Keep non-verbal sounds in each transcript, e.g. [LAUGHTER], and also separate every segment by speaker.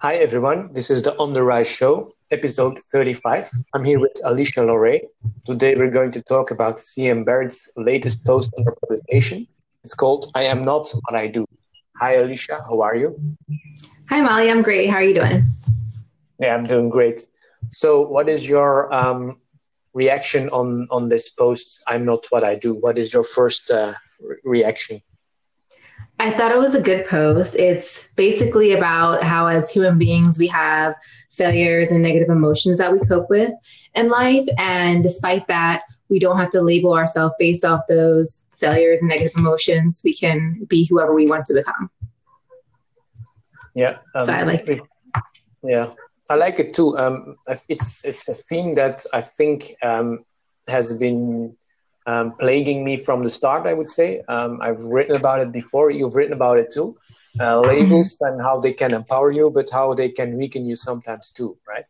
Speaker 1: Hi, everyone. This is the On the Rise Show, episode 35. I'm here with Alicia Lorray. Today, we're going to talk about CM Barrett's latest post on her publication. It's called I Am Not What I Do. Hi, Alicia. How are you?
Speaker 2: Hi, Molly. I'm great. How are you doing?
Speaker 1: Yeah, I'm doing great. So, what is your um, reaction on, on this post, I'm Not What I Do? What is your first uh, re- reaction?
Speaker 2: I thought it was a good post. It's basically about how, as human beings, we have failures and negative emotions that we cope with in life. And despite that, we don't have to label ourselves based off those failures and negative emotions. We can be whoever we want to become.
Speaker 1: Yeah.
Speaker 2: Um, so I like it.
Speaker 1: Yeah. I like it too. Um, it's it's a theme that I think um, has been um, plaguing me from the start. I would say um, I've written about it before. You've written about it too. Uh, labels and how they can empower you, but how they can weaken you sometimes too. Right.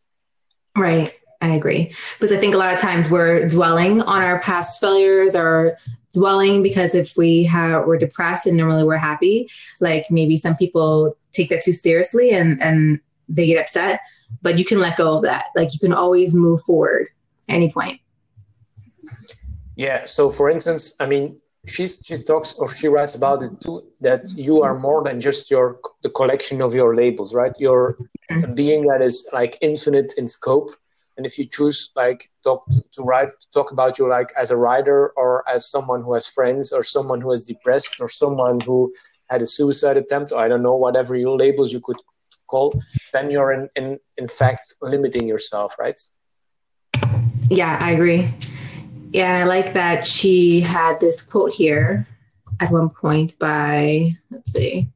Speaker 2: Right. I agree because I think a lot of times we're dwelling on our past failures or dwelling because if we have we're depressed and normally we're happy, like maybe some people take that too seriously and and they get upset. But you can let go of that. Like you can always move forward any point.
Speaker 1: Yeah. So, for instance, I mean, she she talks or she writes about it too that you are more than just your the collection of your labels, right? You're mm-hmm. a being that is like infinite in scope. And if you choose like talk to write talk about you like as a writer or as someone who has friends or someone who is depressed or someone who had a suicide attempt or I don't know whatever you labels you could call, then you're in in, in fact limiting yourself, right?
Speaker 2: Yeah, I agree. Yeah, I like that she had this quote here at one point by, let's see,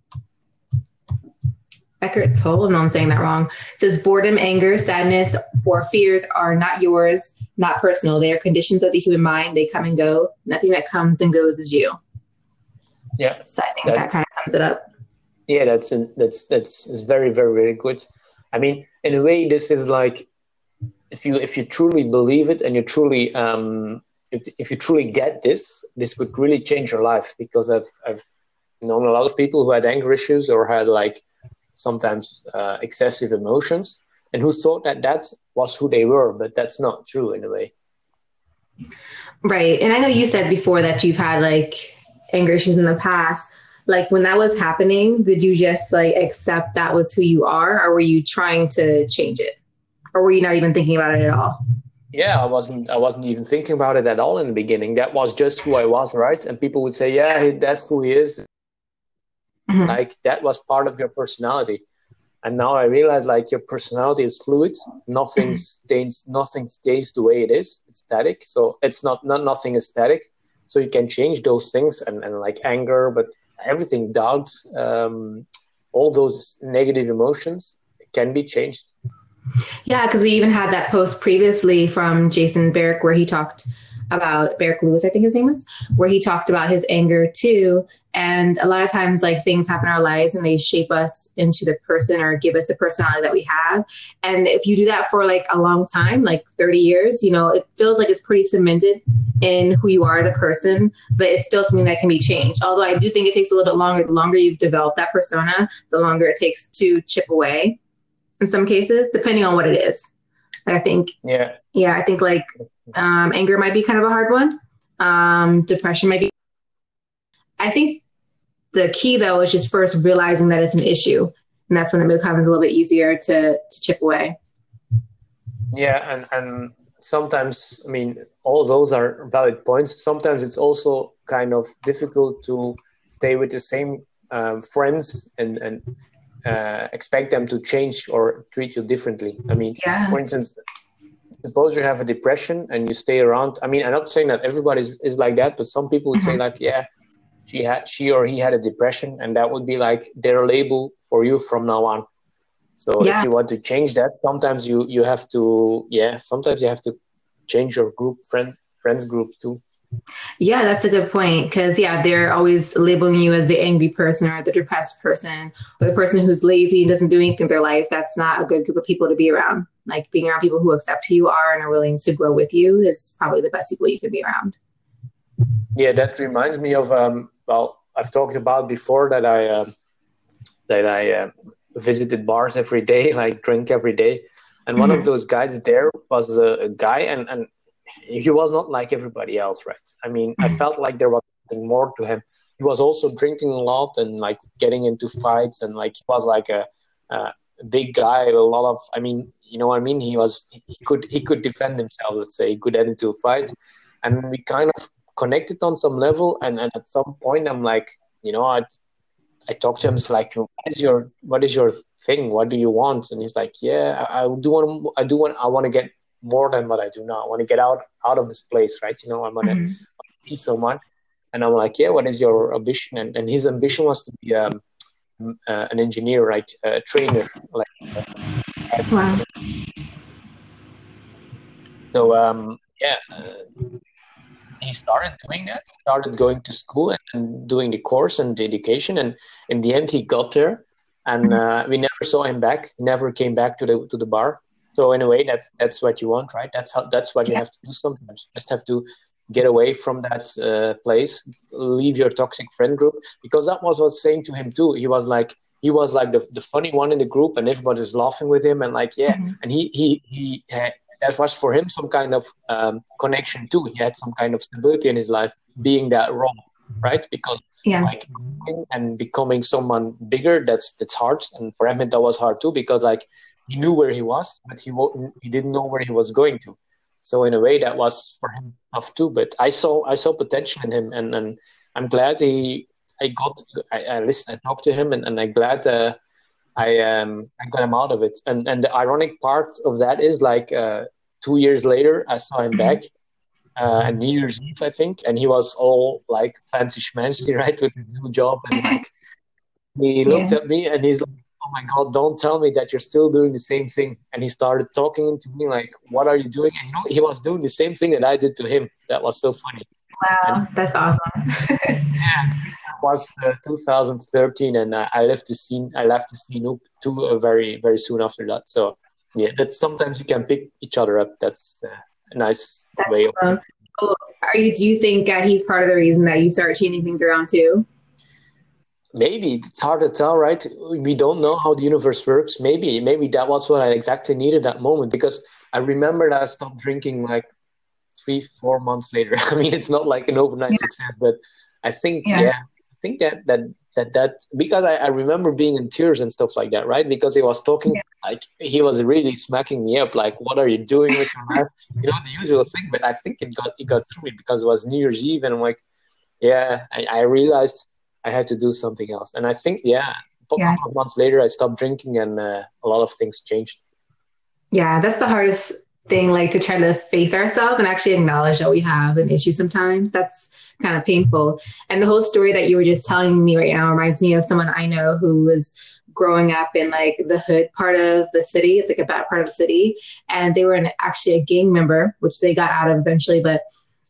Speaker 2: Eckhart Tolle. No, I'm saying that wrong. It says boredom, anger, sadness, or fears are not yours, not personal. They are conditions of the human mind. They come and go. Nothing that comes and goes is you.
Speaker 1: Yeah.
Speaker 2: So I think that, that kind of sums it up.
Speaker 1: Yeah, that's that's that's very very very good. I mean, in a way, this is like if you if you truly believe it and you truly um, if, if you truly get this, this could really change your life because I've, I've known a lot of people who had anger issues or had like sometimes uh, excessive emotions and who thought that that was who they were, but that's not true in a way.
Speaker 2: Right. And I know you said before that you've had like anger issues in the past. Like when that was happening, did you just like accept that was who you are or were you trying to change it? Or were you not even thinking about it at all?
Speaker 1: yeah i wasn't i wasn't even thinking about it at all in the beginning. That was just who i was right? And people would say yeah that's who he is. Mm-hmm. like that was part of your personality. And now i realize like your personality is fluid. Nothing mm-hmm. stays nothing stays the way it is. It's static. So it's not not nothing is static. So you can change those things and, and like anger but everything doubt um, all those negative emotions can be changed
Speaker 2: yeah, because we even had that post previously from Jason Barrick where he talked about Barrick Lewis, I think his name was, where he talked about his anger too. And a lot of times, like things happen in our lives and they shape us into the person or give us the personality that we have. And if you do that for like a long time, like 30 years, you know, it feels like it's pretty cemented in who you are as a person, but it's still something that can be changed. Although I do think it takes a little bit longer. The longer you've developed that persona, the longer it takes to chip away in some cases, depending on what it is. I think,
Speaker 1: yeah,
Speaker 2: yeah, I think like um, anger might be kind of a hard one. Um, depression might be. I think the key though is just first realizing that it's an issue, and that's when it becomes a little bit easier to to chip away.
Speaker 1: Yeah, and and sometimes I mean all those are valid points. Sometimes it's also kind of difficult to stay with the same um, friends and and uh, expect them to change or treat you differently. I mean, yeah. for instance, suppose you have a depression and you stay around. I mean, I'm not saying that everybody is, is like that, but some people would mm-hmm. say like, yeah, she had she or he had a depression, and that would be like their label for you from now on. So yeah. if you want to change that, sometimes you you have to yeah, sometimes you have to change your group friend friends group too.
Speaker 2: Yeah, that's a good point. Because, yeah, they're always labeling you as the angry person or the depressed person or the person who's lazy and doesn't do anything in their life. That's not a good group of people to be around. Like being around people who accept who you are and are willing to grow with you is probably the best people you can be around.
Speaker 1: Yeah, that reminds me of, um, well, I've talked about before that I, uh, that I uh, visited bars every day, [LAUGHS] like drink every day. And one mm-hmm. of those guys there was a, a, guy, and, and he was not like everybody else, right? I mean, mm-hmm. I felt like there was something more to him. He was also drinking a lot and like getting into fights, and like he was like a, a big guy, a lot of. I mean, you know what I mean? He was he could he could defend himself. Let's say he could get into a fight, and we kind of connected on some level. And, and at some point, I'm like, you know, I I talked to him. It's like, what is your what is your thing? What do you want? And he's like, yeah, I, I do want I do want I want to get more than what I do now. I want to get out out of this place, right? You know, I'm gonna mm-hmm. be someone. And I'm like, yeah, what is your ambition? And, and his ambition was to be um, uh, an engineer, right? A trainer, like. Uh, wow. So um, yeah, uh, he started doing that. He started going to school and, and, doing the course and the education, and in the end, he got there. And mm-hmm. uh, we never saw him back. Never came back to the to the bar. So in a way, that's that's what you want, right? That's how that's what you have to do. Sometimes you just have to get away from that uh, place, leave your toxic friend group, because that was what I was saying to him too. He was like he was like the, the funny one in the group, and everybody was laughing with him, and like yeah, mm-hmm. and he he he that was for him some kind of um, connection too. He had some kind of stability in his life, being that role, right? Because yeah. like and becoming someone bigger, that's that's hard, and for him that was hard too because like he knew where he was, but he he didn't know where he was going to. So in a way, that was for him tough too. But I saw I saw potential in him, and, and I'm glad he I got I, I listened, I talked to him, and, and I'm glad uh, I um I got him out of it. And and the ironic part of that is like uh, two years later, I saw him back. Uh, at New Year's Eve, I think, and he was all like fancy schmancy, [LAUGHS] right, with his new job, and like he looked yeah. at me and he's like, oh my god. Don't tell me that you're still doing the same thing. And he started talking to me like what are you doing? And you know he was doing the same thing that i did to him. That was so funny.
Speaker 2: Wow and, that's awesome. [LAUGHS]
Speaker 1: Yeah. It was uh, 2013 and uh, i left the scene i left the scene too uh, very very soon after that. So yeah that's sometimes you can pick each other up. That's uh, a nice that's way awesome.
Speaker 2: of are you do you think uh, he's part of the reason that you start changing things around too
Speaker 1: maybe it's hard to tell right we don't know how the universe works maybe maybe that was what i exactly needed that moment because i remember that i stopped drinking like three four months later [LAUGHS] i mean it's not like an overnight yeah. success but i think yeah. yeah. i think that that that that because I, I remember being in tears and stuff like that right because he was talking yeah. like he was really smacking me up like what are you doing with your life [LAUGHS] you know the usual thing but i think it got it got through me because it was new year's eve and i'm like yeah i, I realized I had to do something else. And I think, yeah, a yeah. couple of months later, I stopped drinking and uh, a lot of things changed.
Speaker 2: Yeah, that's the hardest thing, like to try to face ourselves and actually acknowledge that we have an issue sometimes. That's kind of painful. And the whole story that you were just telling me right now reminds me of someone I know who was growing up in like the hood part of the city. It's like a bad part of the city. And they were an, actually a gang member, which they got out of eventually, but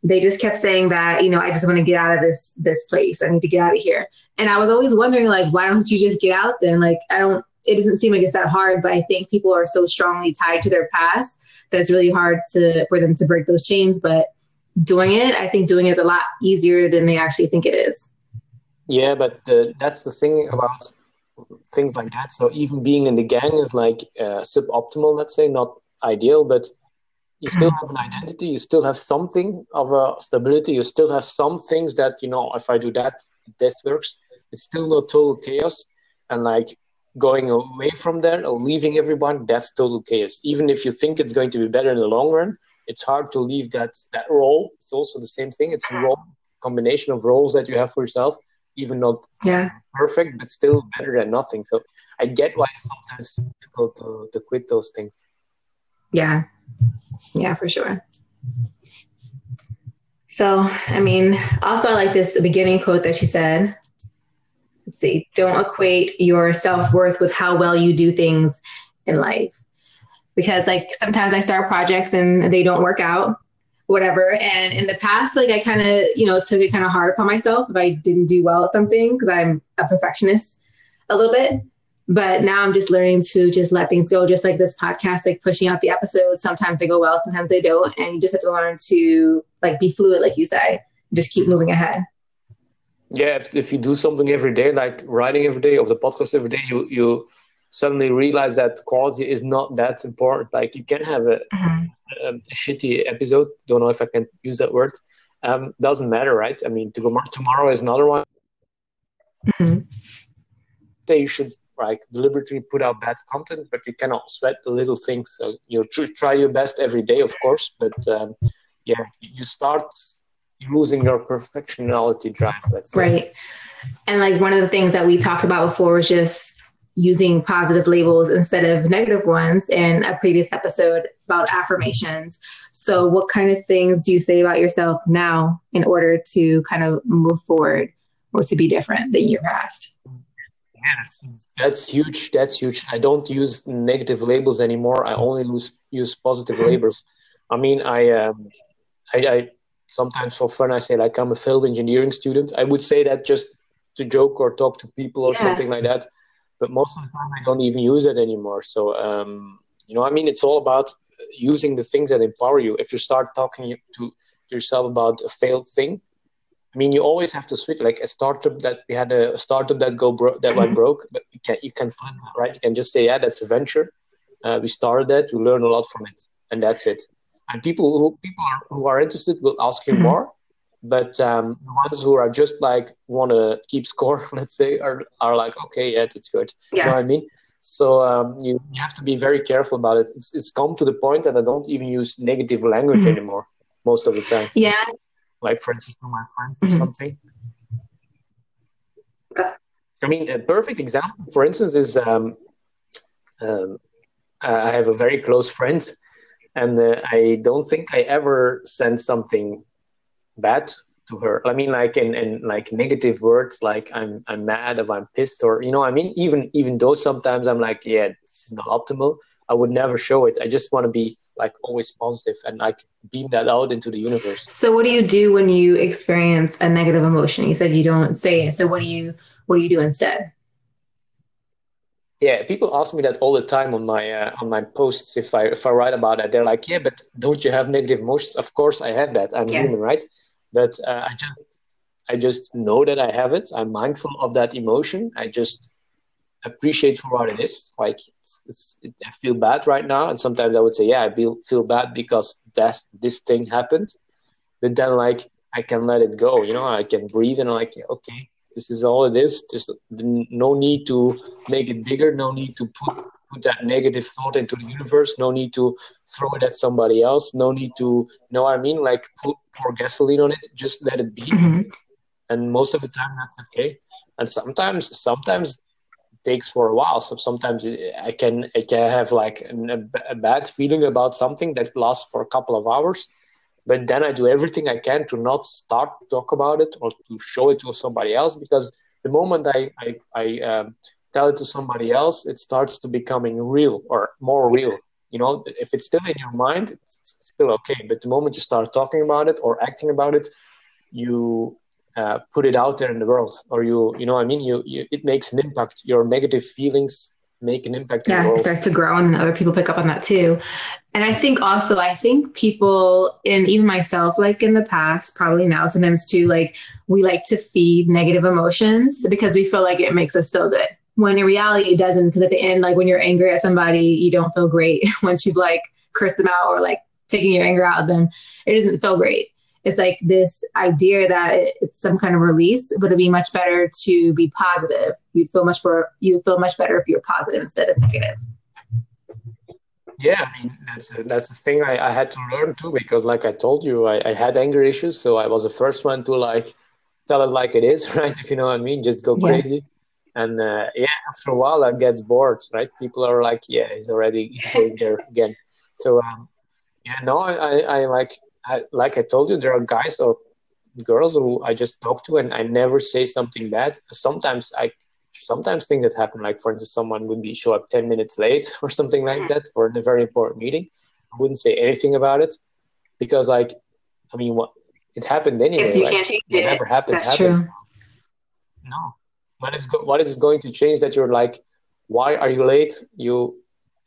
Speaker 2: they just kept saying that, you know, I just want to get out of this this place. I need to get out of here. And I was always wondering, like, why don't you just get out there? And like, I don't. It doesn't seem like it's that hard, but I think people are so strongly tied to their past that it's really hard to for them to break those chains. But doing it, I think doing it is a lot easier than they actually think it is.
Speaker 1: Yeah, but the, that's the thing about things like that. So even being in the gang is like uh, suboptimal, let's say, not ideal, but you still have an mm. identity you still have something of a stability you still have some things that you know if i do that this works. It's still not total chaos. And like going away from there or leaving everyone that's total chaos. Even if you think it's going to be better in the long run it's hard to leave that that role. It's also the same thing. It's a role combination of roles that you have for yourself even not
Speaker 2: yeah.
Speaker 1: perfect but still better than nothing. So i get why it's sometimes difficult to, to quit those things.
Speaker 2: Yeah yeah, for sure. So, I mean, also I like this beginning quote that she said. Let's see, don't equate your self worth with how well you do things in life. Because, like, sometimes I start projects and they don't work out, whatever. And in the past, like, I kind of, you know, took it kind of hard upon myself if I didn't do well at something because I'm a perfectionist a little bit. But now I'm just learning to just let things go, just like this podcast, like pushing out the episodes. Sometimes they go well, sometimes they don't. And you just have to learn to like be fluid, like you say, just keep moving ahead.
Speaker 1: Yeah, if, if you do something every day, like writing every day or the podcast every day, you you suddenly realize that quality is not that important. Like you can have a,
Speaker 2: Mhm.
Speaker 1: a, a shitty episode. Don't know if I can use that word. Um, doesn't matter, right? I mean, tomorrow, tomorrow is another one.
Speaker 2: Mhm.
Speaker 1: Say you should like deliberately put out bad content, but you cannot sweat the little things. So you tr- try your best every day, of course, but um, yeah, you start losing your perfectionality drive. Let's say.
Speaker 2: Right. And like one of the things that we talked about before was just using positive labels instead of negative ones in a previous episode about affirmations. So, what kind of things do you say about yourself now in order to kind of move forward or to be different than your past?
Speaker 1: Yeah, that's, that's huge. That's huge. I don't use negative labels anymore. I only use use positive labels. I mean, I, um, I, I sometimes for fun I say like I'm a failed engineering student. I would say that just to joke or talk to people or
Speaker 2: Yeah.
Speaker 1: something like that. But most of the time I don't even use it anymore. So um, you know, I mean, it's all about using the things that empower you. If you start talking to yourself about a failed thing, I mean, you always have to switch. Like a startup that we had a startup that go bro- that went [CLEARS THROAT] broke, but you can you can flip that, right? You can just say, yeah, that's a venture. Uh, we started that. We learn a lot from it, and that's it. And people who people are, who are interested will ask you
Speaker 2: Mhm.
Speaker 1: more. But um, the ones who are just like want to keep score, [LAUGHS] let's say, are are like, okay, yeah, that's good. Yeah. You know what I mean? So um, you, you have to be very careful about it. It's, it's come to the point that I don't even use negative language
Speaker 2: Mhm.
Speaker 1: anymore most of the time.
Speaker 2: Yeah.
Speaker 1: Like for instance, my friends or
Speaker 2: Mhm.
Speaker 1: something.
Speaker 2: Okay.
Speaker 1: I mean, a perfect example, for instance, is um, um, I have a very close friend, and uh, I don't think I ever sent something bad to her. I mean, like in, in like negative words, like I'm I'm mad or I'm pissed, or you know, I mean, even even though sometimes I'm like, yeah, this is not optimal. I would never show it. I just want to be like always positive and like beam that out into the universe.
Speaker 2: So, what do you do when you experience a negative emotion? You said you don't say it. So, what do you what do you do instead?
Speaker 1: Yeah, people ask me that all the time on my uh, on my posts if I if I write about it. They're like, "Yeah, but don't you have negative emotions?" Of course, I have that. I'm
Speaker 2: Yes.
Speaker 1: human, right? But uh, I just I just know that I have it. I'm mindful of that emotion. I just appreciate for what it is. Like it's, it's, it, I feel bad right now, and sometimes I would say, "Yeah, I feel feel bad because that this thing happened." But then, like, I can let it go. You know, I can breathe and like, okay, this is all it is. Just no need to make it bigger. No need to put put that negative thought into the universe. No need to throw it at somebody else. No need to, you know what I mean? Like put pour gasoline on it. Just let it be.
Speaker 2: Mhm.
Speaker 1: And most of the time, that's okay. And sometimes, sometimes takes for a while. So sometimes I can I can have like an, a, bad feeling about something that lasts for a couple of hours. But then I do everything I can to not start to talk about it or to show it to somebody else because the moment I I, I um, tell it to somebody else, it starts to becoming real or more real. You know, if it's still in your mind, it's still okay. But the moment you start talking about it or acting about it, you uh, put it out there in the world, or you, you know, what I mean, you, you, it makes an impact. Your negative feelings make an impact
Speaker 2: Yeah, it starts to grow, and other people pick up on that too. And I think also, I think people, and even myself, like in the past, probably now, sometimes too, like we like to feed negative emotions because we feel like it makes us feel good. When in reality, it doesn't. Because at the end, like when you're angry at somebody, you don't feel great [LAUGHS] once you've like cursed them out or like taking your anger out of them. It doesn't feel great. It's like this idea that it's some kind of release, but it'd be much better to be positive. You'd feel much more. You feel much better if you're positive instead of negative.
Speaker 1: Yeah, I mean that's a, that's the thing I, I had to learn too because, like I told you, I, I had anger issues, so I was the first one to like tell it like it is, [LAUGHS] right? If you know what I mean, just go
Speaker 2: Yeah.
Speaker 1: crazy. And uh, yeah, after a while, that gets bored, right? People are like, yeah, he's already he's going there again. So um, yeah, no, I, I, I like I, like I told you, there are guys or girls who I just talk to, and I never say something bad. Sometimes I sometimes things that happen, like for instance, someone would be show up ten minutes late [LAUGHS] or something like that for a very important meeting. I wouldn't say anything about it because, like, I mean, what it happened anyway.
Speaker 2: Yes, you
Speaker 1: like,
Speaker 2: can't change it.
Speaker 1: whatever happened
Speaker 2: That's
Speaker 1: happened.
Speaker 2: true.
Speaker 1: No, what is go- what is going to change that you're like, why are you late? You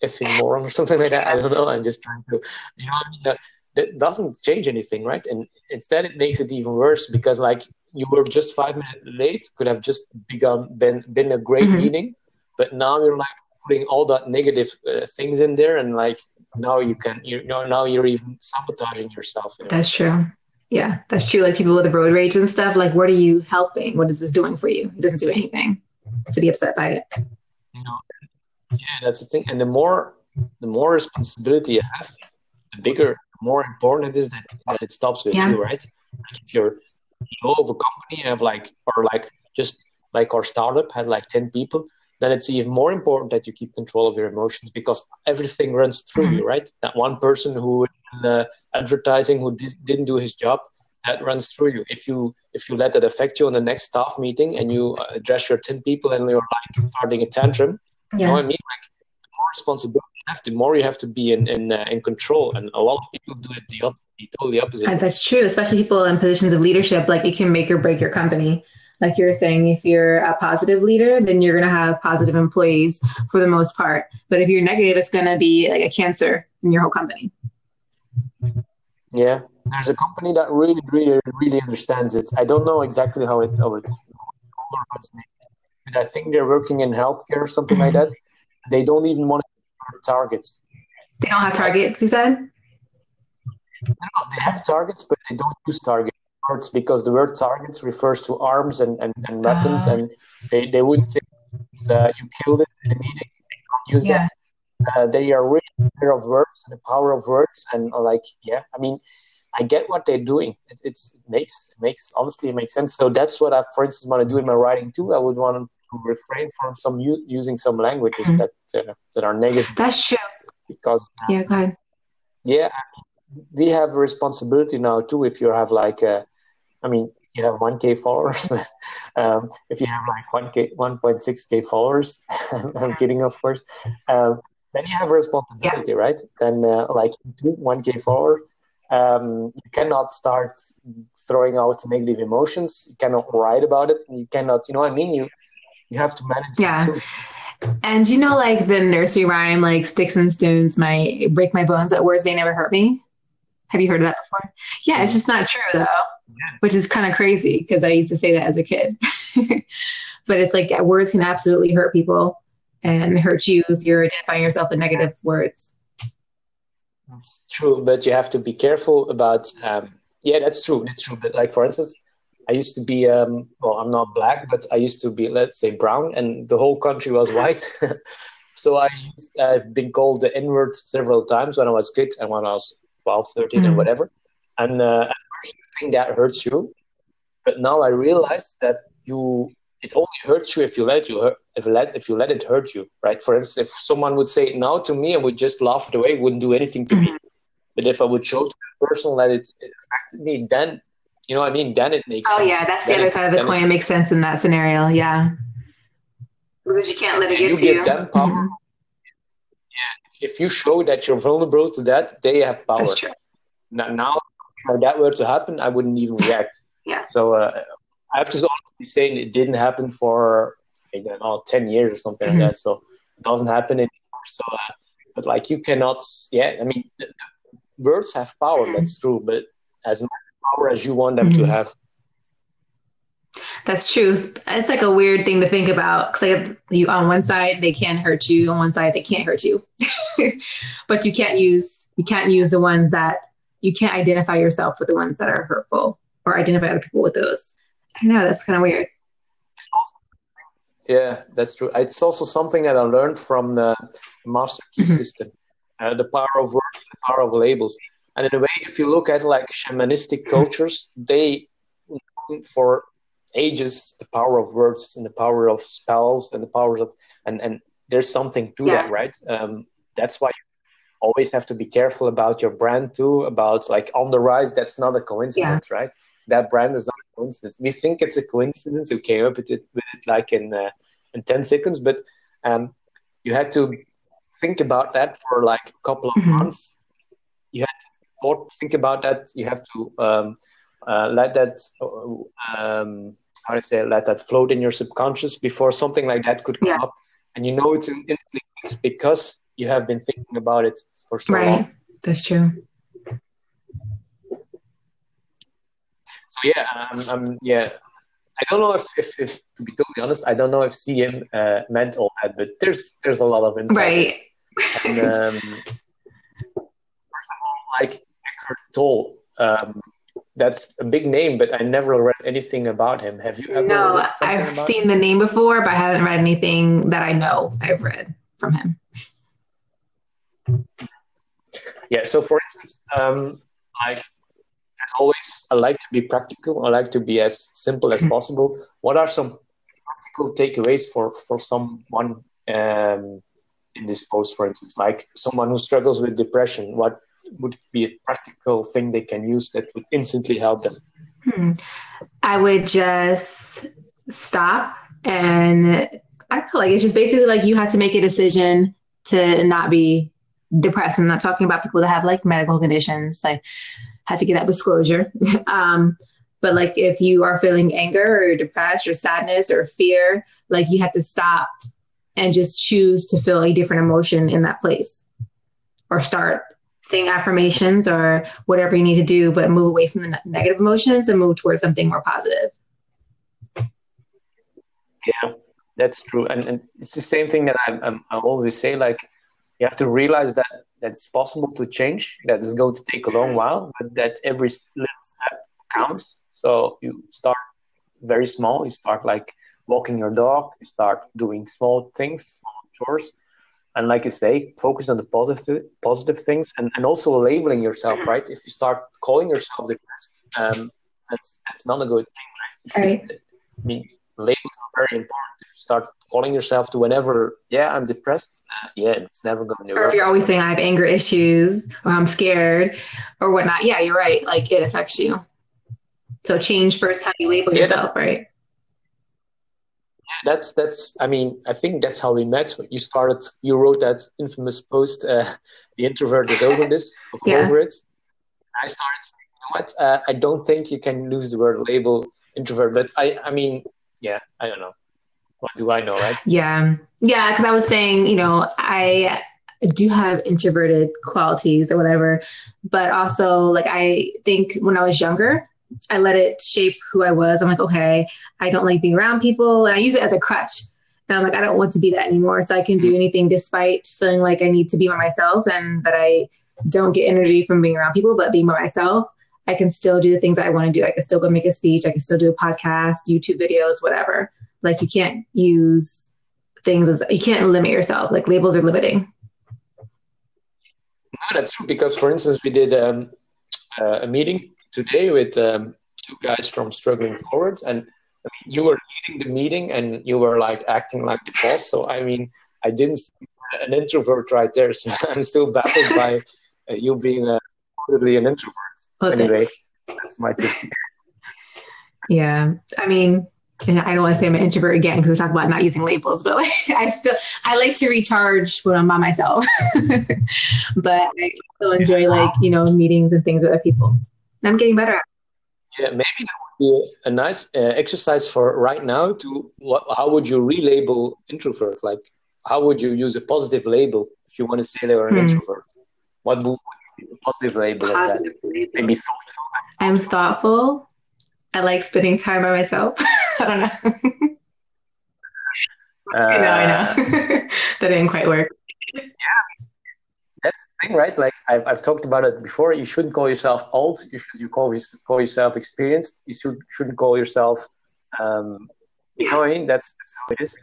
Speaker 1: effing moron or something like that. I don't know. I'm just trying to, you know, what I mean, that, doesn't change anything, right? And instead, it makes it even worse because like you were just five minutes late, could have just begun been been a great
Speaker 2: Mhm.
Speaker 1: meeting, but now you're like putting all that negative uh, things in there and like now you can you know now you're even sabotaging yourself you know?
Speaker 2: that's true. Yeah that's true. Like people with the road rage and stuff like what are you helping? What is this doing for you? It doesn't do anything to be upset by it.
Speaker 1: You know yeah that's the thing. And the more the more responsibility you have the bigger more important it is that, that it stops with yeah. you right like if you're CEO of a company you have like or like just like our startup had like 10 people then it's even more important that you keep control of your emotions because everything runs through mm-hmm. you right that one person who uh, advertising who di- didn't do his job that runs through you if you if you let that affect you on the next staff meeting and you uh, address your 10 people and you're like starting a tantrum yeah. you know what i mean like more responsibility have the more you have to be in in, uh, in control and a lot of people do it the, the totally opposite
Speaker 2: and that's true especially people in positions of leadership like it can make or break your company like you're saying, if you're a positive leader, then you're going to have positive employees for the most part. But if you're negative, it's going to be like a cancer in your whole company.
Speaker 1: Yeah, there's a company that really, really, really understands it. I don't know exactly how it how it's but I think they're working in healthcare or something like that. They don't even want targets.
Speaker 2: They don't have targets. You said.
Speaker 1: No, they have targets, but they don't use targets words because the word targets refers to arms and, and, and weapons, uh, and they, they wouldn't say uh, you killed it in a meeting. They don't use yeah. that. Uh, they are really aware of words and the power of words, and like, yeah, I mean, I get what they're doing. It, it's, it makes it makes honestly it makes sense. So that's what I, for instance, want to do in my writing too. I would want to refrain from some u- using some languages mm-hmm. that uh, that are negative.
Speaker 2: That's true.
Speaker 1: Because
Speaker 2: yeah, go ahead.
Speaker 1: Yeah, we have a responsibility now too. If you have like a I mean, you have 1k followers. [LAUGHS] um, if you have like 1k, 1.6k followers, [LAUGHS] I'm kidding, of course. Um, then you have a responsibility, yeah. right? Then, uh, like 1k followers, um, you cannot start throwing out negative emotions. You cannot write about it. You cannot, you know what I mean? You you have to manage.
Speaker 2: Yeah. And you know, like the nursery rhyme, like sticks and stones might break my bones, but words may never hurt me. Have you heard of that before? Yeah, it's just not true though which is kind of crazy because I used to say that as a kid. [LAUGHS] but it's like words can absolutely hurt people and hurt you if you're identifying yourself with negative words.
Speaker 1: It's true, but you have to be careful about. Um, yeah, that's true. That's true. But like for instance, I used to be. Um, well, I'm not black, but I used to be, let's say, brown, and the whole country was [LAUGHS] white. [LAUGHS] so I used, I've been called the N word several times when I was kid and when I was 12, 13, mm-hmm. and whatever. And uh, think that hurts you. But now I realize that you it only hurts you if you let you if let if you let it hurt you, right? For instance, if someone would say it now to me, I would just laugh it away, wouldn't do anything to mm-hmm. me. But if I would show to the person that it, it affected me, then you know what I mean. Then it makes.
Speaker 2: Oh sense. yeah, that's the other side of the coin. It makes sense in that scenario. Yeah, because you can't let it get you to
Speaker 1: give you. Them power. Mm-hmm. Yeah, if you show that you're vulnerable to that, they have power. That's true. Now, now for that were to happen, I wouldn't even react.
Speaker 2: yeah.
Speaker 1: So uh, I have to honestly say it didn't happen for I don't know, 10 years or something mm-hmm. like that. So it doesn't happen anymore. So, uh, but like you cannot, yeah, I mean, words have power, mm-hmm. that's true, but as much power as you want them mm-hmm. to have.
Speaker 2: That's true. It's like a weird thing to think about because like you on one side they can hurt you, on one side they can't hurt you, [LAUGHS] but you can't use you can't use the ones that you can't identify yourself with the ones that are hurtful or identify other people with those. I know that's kind of weird.
Speaker 1: Yeah, that's true. It's also something that I learned from the master key mm-hmm. system, uh, the power of words, the power of labels. And in a way, if you look at like shamanistic mm-hmm. cultures, they for ages the power of words and the power of spells and the powers of and and there's something to yeah. that, right? Um, that's why you always have to be careful about your brand too about like on the rise that's not a coincidence yeah. right that brand is not a coincidence we think it's a coincidence we came up with it, with it like in uh, in 10 seconds but um, you had to think about that for like a couple of mm-hmm. months you had to thought, think about that you have to um, uh, let that um, how to say let that float in your subconscious before something like that could come yeah. up and you know it's instantly because you have been thinking about it for so right. long.
Speaker 2: That's true.
Speaker 1: So yeah, um, um, yeah, I don't know if, if, if, to be totally honest, I don't know if CM uh, meant all that, but there's there's a lot of insight.
Speaker 2: Right.
Speaker 1: And, um, [LAUGHS] first of all, like Eckhart Tolle, um, that's a big name, but I never read anything about him. Have you ever?
Speaker 2: No, I've seen him? the name before, but I haven't read anything that I know I've read from him.
Speaker 1: Yeah. So, for instance, um, like as always, I like to be practical. I like to be as simple as [LAUGHS] possible. What are some practical takeaways for for someone um, in this post, for instance, like someone who struggles with depression? What would be a practical thing they can use that would instantly help them?
Speaker 2: Hmm. I would just stop and I feel like it's just basically like you have to make a decision to not be depressed. I'm not talking about people that have like medical conditions. I had to get that disclosure. [LAUGHS] um, but like if you are feeling anger or depressed or sadness or fear, like you have to stop and just choose to feel a different emotion in that place or start saying affirmations or whatever you need to do, but move away from the negative emotions and move towards something more positive.
Speaker 1: Yeah, that's true. And, and it's the same thing that I, I, I always say, like, you have to realize that that's possible to change, that is going to take a long while, but that every little step counts. So you start very small. You start like walking your dog, you start doing small things, small chores. And like you say, focus on the positive positive things and, and also labeling yourself, right? If you start calling yourself depressed, um, that's that's not a good thing,
Speaker 2: right? Right.
Speaker 1: I mean, labels are very important. If you start calling yourself to whenever, yeah, I'm depressed, uh, yeah, it's never going to
Speaker 2: work. Or if you're always saying I have anger issues or I'm scared or whatnot, yeah, you're right. Like it affects you. So change first how you label yeah, yourself, that, right?
Speaker 1: That's that's. I mean, I think that's how we met. You started. You wrote that infamous post, uh, [LAUGHS] "The introvert is over this, yeah. over it." I started saying, you know what? Uh, I don't think you can lose the word label introvert, but I, I mean, yeah, I don't know. What do I know, right?
Speaker 2: Yeah. Yeah. Cause I was saying, you know, I do have introverted qualities or whatever, but also like I think when I was younger, I let it shape who I was. I'm like, okay, I don't like being around people. And I use it as a crutch. And I'm like, I don't want to be that anymore. So I can do anything despite feeling like I need to be by myself and that I don't get energy from being around people, but being by myself. I can still do the things that I want to do. I can still go make a speech. I can still do a podcast, YouTube videos, whatever. Like you can't use things as you can't limit yourself. Like labels are limiting.
Speaker 1: No, that's true. Because for instance, we did um, uh, a meeting today with um, two guys from Struggling Forwards, and I mean, you were leading the meeting and you were like acting like the boss. So I mean, I didn't see an introvert right there. So [LAUGHS] I'm still baffled by uh, you being a probably an introvert. Well, anyway, thanks. that's my tip.
Speaker 2: Yeah, I mean, and I don't want to say I'm an introvert again because we talk about not using labels, but like, [LAUGHS] I still I like to recharge when I'm by myself. [LAUGHS] but I still enjoy like you know meetings and things with other people. I'm getting better.
Speaker 1: Yeah, maybe that would be a nice uh, exercise for right now. To what, how would you relabel introvert? Like, how would you use a positive label if you want to say they were an hmm. introvert? What would positive label positive label. Maybe thoughtful.
Speaker 2: I'm thoughtful. I like spending time by myself. [LAUGHS] I don't know. uh, [LAUGHS] I know, I know. [LAUGHS] that didn't quite work.
Speaker 1: Yeah. That's the thing, right? Like I've, I've talked about it before. You shouldn't call yourself old. You should you call, call yourself experienced. You should, shouldn't call yourself, um, you know what I mean? That's, that's how it is.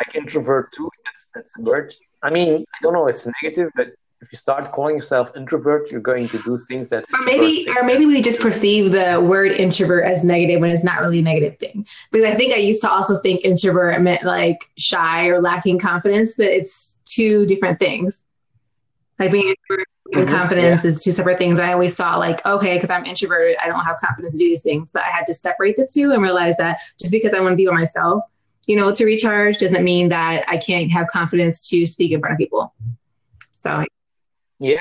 Speaker 1: Like introvert too. That's that's a word. I mean, I don't know. It's negative, but if you start calling yourself introvert, you're going to do things that
Speaker 2: or maybe or maybe we just perceive the word introvert as negative when it's not really a negative thing. Because I think I used to also think introvert meant like shy or lacking confidence, but it's two different things. Like being introvert and mm-hmm, confidence yeah. is two separate things. I always thought like, okay, because I'm introverted, I don't have confidence to do these things. But I had to separate the two and realize that just because I want to be by myself, you know, to recharge doesn't mean that I can't have confidence to speak in front of people. So
Speaker 1: yeah,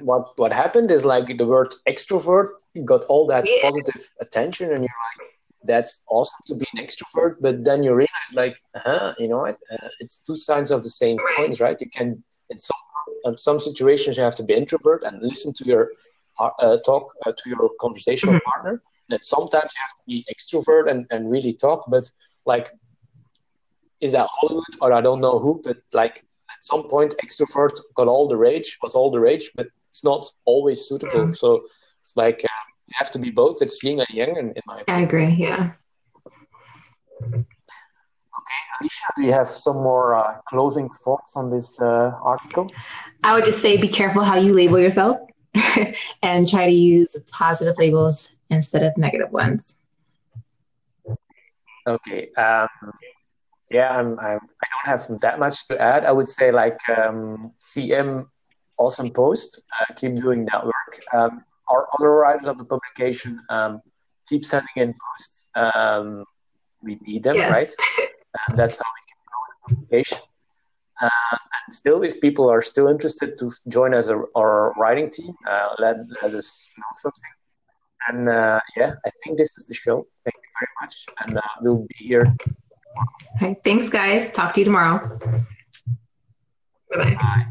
Speaker 1: what what happened is like the word extrovert got all that yeah. positive attention, and you're like, that's awesome to be an extrovert. But then you realize, like, huh, you know what? Uh, it's two sides of the same coin, right? You can in some in some situations you have to be introvert and listen to your uh, talk uh, to your conversational mm-hmm. partner, that sometimes you have to be extrovert and, and really talk, but like, is that Hollywood or I don't know who, but like at some point, extrovert got all the rage, was all the rage, but it's not always suitable. Mm. So it's like uh, you have to be both. It's yin and yang, in, in my
Speaker 2: opinion. I agree. Yeah.
Speaker 1: Okay, Alicia, do you have some more uh, closing thoughts on this uh, article?
Speaker 2: I would just say be careful how you label yourself [LAUGHS] and try to use positive labels instead of negative ones.
Speaker 1: Okay. Um, yeah, I'm, I'm, I don't have that much to add. I would say like um, CM, awesome post. Uh, keep doing that work. Um, our other writers of the publication um, keep sending in posts. Um, we need them, yes. right? [LAUGHS] and that's how we can grow the publication. Uh, and still, if people are still interested to join as a, our writing team, uh, let, let us know something. And uh, yeah, I think this is the show. Thank you very much. And uh, we'll be here.
Speaker 2: Okay, thanks, guys. Talk to you tomorrow. Bye-bye. bye